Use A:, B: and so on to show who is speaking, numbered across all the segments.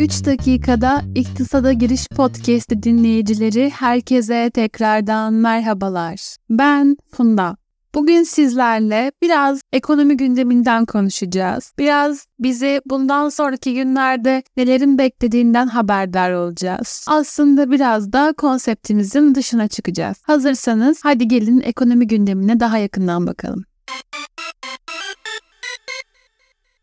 A: 3 dakikada İktisada Giriş Podcast'i dinleyicileri herkese tekrardan merhabalar. Ben Funda. Bugün sizlerle biraz ekonomi gündeminden konuşacağız. Biraz bizi bundan sonraki günlerde nelerin beklediğinden haberdar olacağız. Aslında biraz da konseptimizin dışına çıkacağız. Hazırsanız hadi gelin ekonomi gündemine daha yakından bakalım.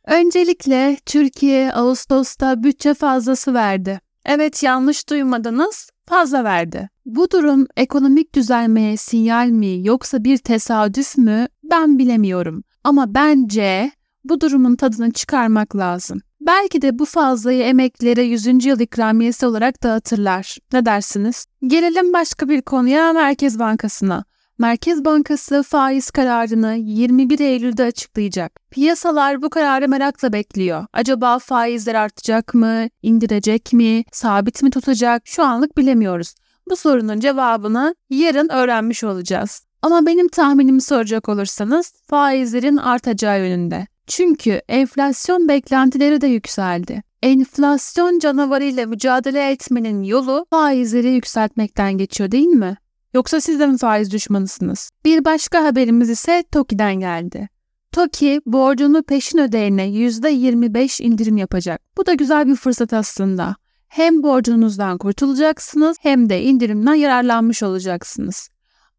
A: Öncelikle Türkiye Ağustos'ta bütçe fazlası verdi. Evet yanlış duymadınız, fazla verdi. Bu durum ekonomik düzelmeye sinyal mi yoksa bir tesadüf mü ben bilemiyorum. Ama bence bu durumun tadını çıkarmak lazım. Belki de bu fazlayı emeklilere 100. yıl ikramiyesi olarak dağıtırlar. Ne dersiniz? Gelelim başka bir konuya Merkez Bankası'na. Merkez Bankası faiz kararını 21 Eylül'de açıklayacak. Piyasalar bu kararı merakla bekliyor. Acaba faizler artacak mı, indirecek mi, sabit mi tutacak? Şu anlık bilemiyoruz. Bu sorunun cevabını yarın öğrenmiş olacağız. Ama benim tahminimi soracak olursanız faizlerin artacağı yönünde. Çünkü enflasyon beklentileri de yükseldi. Enflasyon canavarıyla mücadele etmenin yolu faizleri yükseltmekten geçiyor değil mi? Yoksa siz de mi faiz düşmanısınız? Bir başka haberimiz ise TOKİ'den geldi. TOKİ borcunu peşin ödeyene %25 indirim yapacak. Bu da güzel bir fırsat aslında. Hem borcunuzdan kurtulacaksınız hem de indirimden yararlanmış olacaksınız.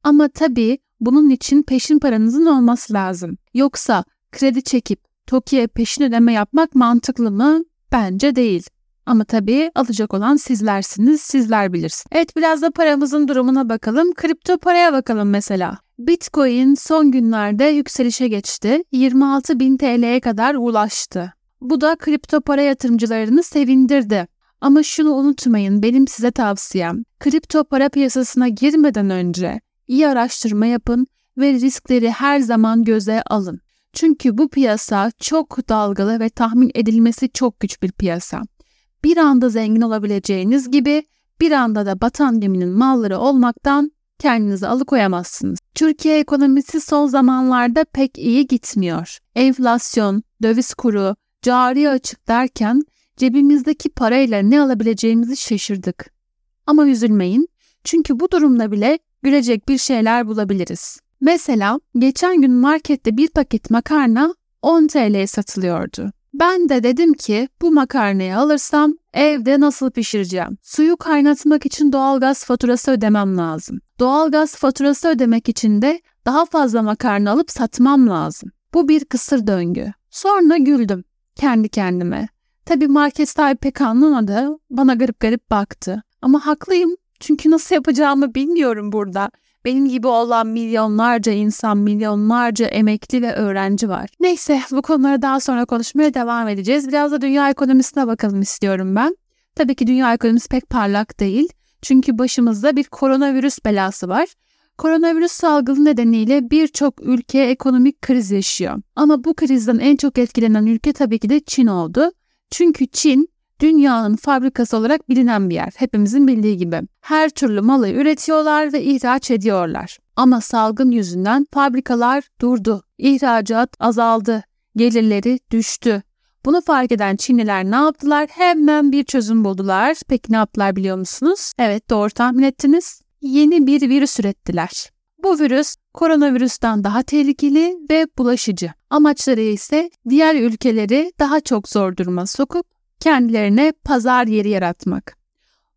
A: Ama tabii bunun için peşin paranızın olması lazım. Yoksa kredi çekip TOKİ'ye peşin ödeme yapmak mantıklı mı? Bence değil. Ama tabii alacak olan sizlersiniz, sizler bilirsiniz. Evet biraz da paramızın durumuna bakalım. Kripto paraya bakalım mesela. Bitcoin son günlerde yükselişe geçti. 26 bin TL'ye kadar ulaştı. Bu da kripto para yatırımcılarını sevindirdi. Ama şunu unutmayın benim size tavsiyem. Kripto para piyasasına girmeden önce iyi araştırma yapın ve riskleri her zaman göze alın. Çünkü bu piyasa çok dalgalı ve tahmin edilmesi çok güç bir piyasa bir anda zengin olabileceğiniz gibi bir anda da batan geminin malları olmaktan kendinizi alıkoyamazsınız. Türkiye ekonomisi son zamanlarda pek iyi gitmiyor. Enflasyon, döviz kuru, cari açık derken cebimizdeki parayla ne alabileceğimizi şaşırdık. Ama üzülmeyin çünkü bu durumda bile gülecek bir şeyler bulabiliriz. Mesela geçen gün markette bir paket makarna 10 TL'ye satılıyordu. Ben de dedim ki bu makarnayı alırsam evde nasıl pişireceğim? Suyu kaynatmak için doğalgaz faturası ödemem lazım. Doğalgaz faturası ödemek için de daha fazla makarna alıp satmam lazım. Bu bir kısır döngü. Sonra güldüm kendi kendime. Tabii market sahibi pek anlamadı. Bana garip garip baktı. Ama haklıyım. Çünkü nasıl yapacağımı bilmiyorum burada. Benim gibi olan milyonlarca insan, milyonlarca emekli ve öğrenci var. Neyse bu konuları daha sonra konuşmaya devam edeceğiz. Biraz da dünya ekonomisine bakalım istiyorum ben. Tabii ki dünya ekonomisi pek parlak değil. Çünkü başımızda bir koronavirüs belası var. Koronavirüs salgını nedeniyle birçok ülke ekonomik kriz yaşıyor. Ama bu krizden en çok etkilenen ülke tabii ki de Çin oldu. Çünkü Çin dünyanın fabrikası olarak bilinen bir yer. Hepimizin bildiği gibi. Her türlü malı üretiyorlar ve ihraç ediyorlar. Ama salgın yüzünden fabrikalar durdu. İhracat azaldı. Gelirleri düştü. Bunu fark eden Çinliler ne yaptılar? Hemen bir çözüm buldular. Peki ne yaptılar biliyor musunuz? Evet doğru tahmin ettiniz. Yeni bir virüs ürettiler. Bu virüs koronavirüsten daha tehlikeli ve bulaşıcı. Amaçları ise diğer ülkeleri daha çok zor duruma sokup kendilerine pazar yeri yaratmak.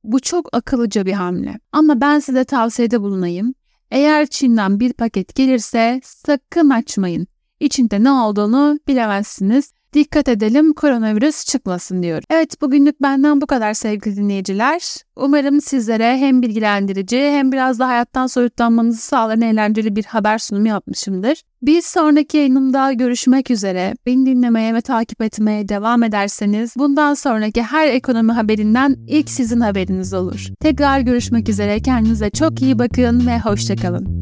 A: Bu çok akıllıca bir hamle. Ama ben size tavsiyede bulunayım. Eğer Çin'den bir paket gelirse sakın açmayın. İçinde ne olduğunu bilemezsiniz. Dikkat edelim koronavirüs çıkmasın diyor. Evet bugünlük benden bu kadar sevgili dinleyiciler. Umarım sizlere hem bilgilendirici hem biraz da hayattan soyutlanmanızı sağlayan eğlenceli bir haber sunumu yapmışımdır. Bir sonraki yayınımda görüşmek üzere. Beni dinlemeye ve takip etmeye devam ederseniz bundan sonraki her ekonomi haberinden ilk sizin haberiniz olur. Tekrar görüşmek üzere. Kendinize çok iyi bakın ve hoşçakalın.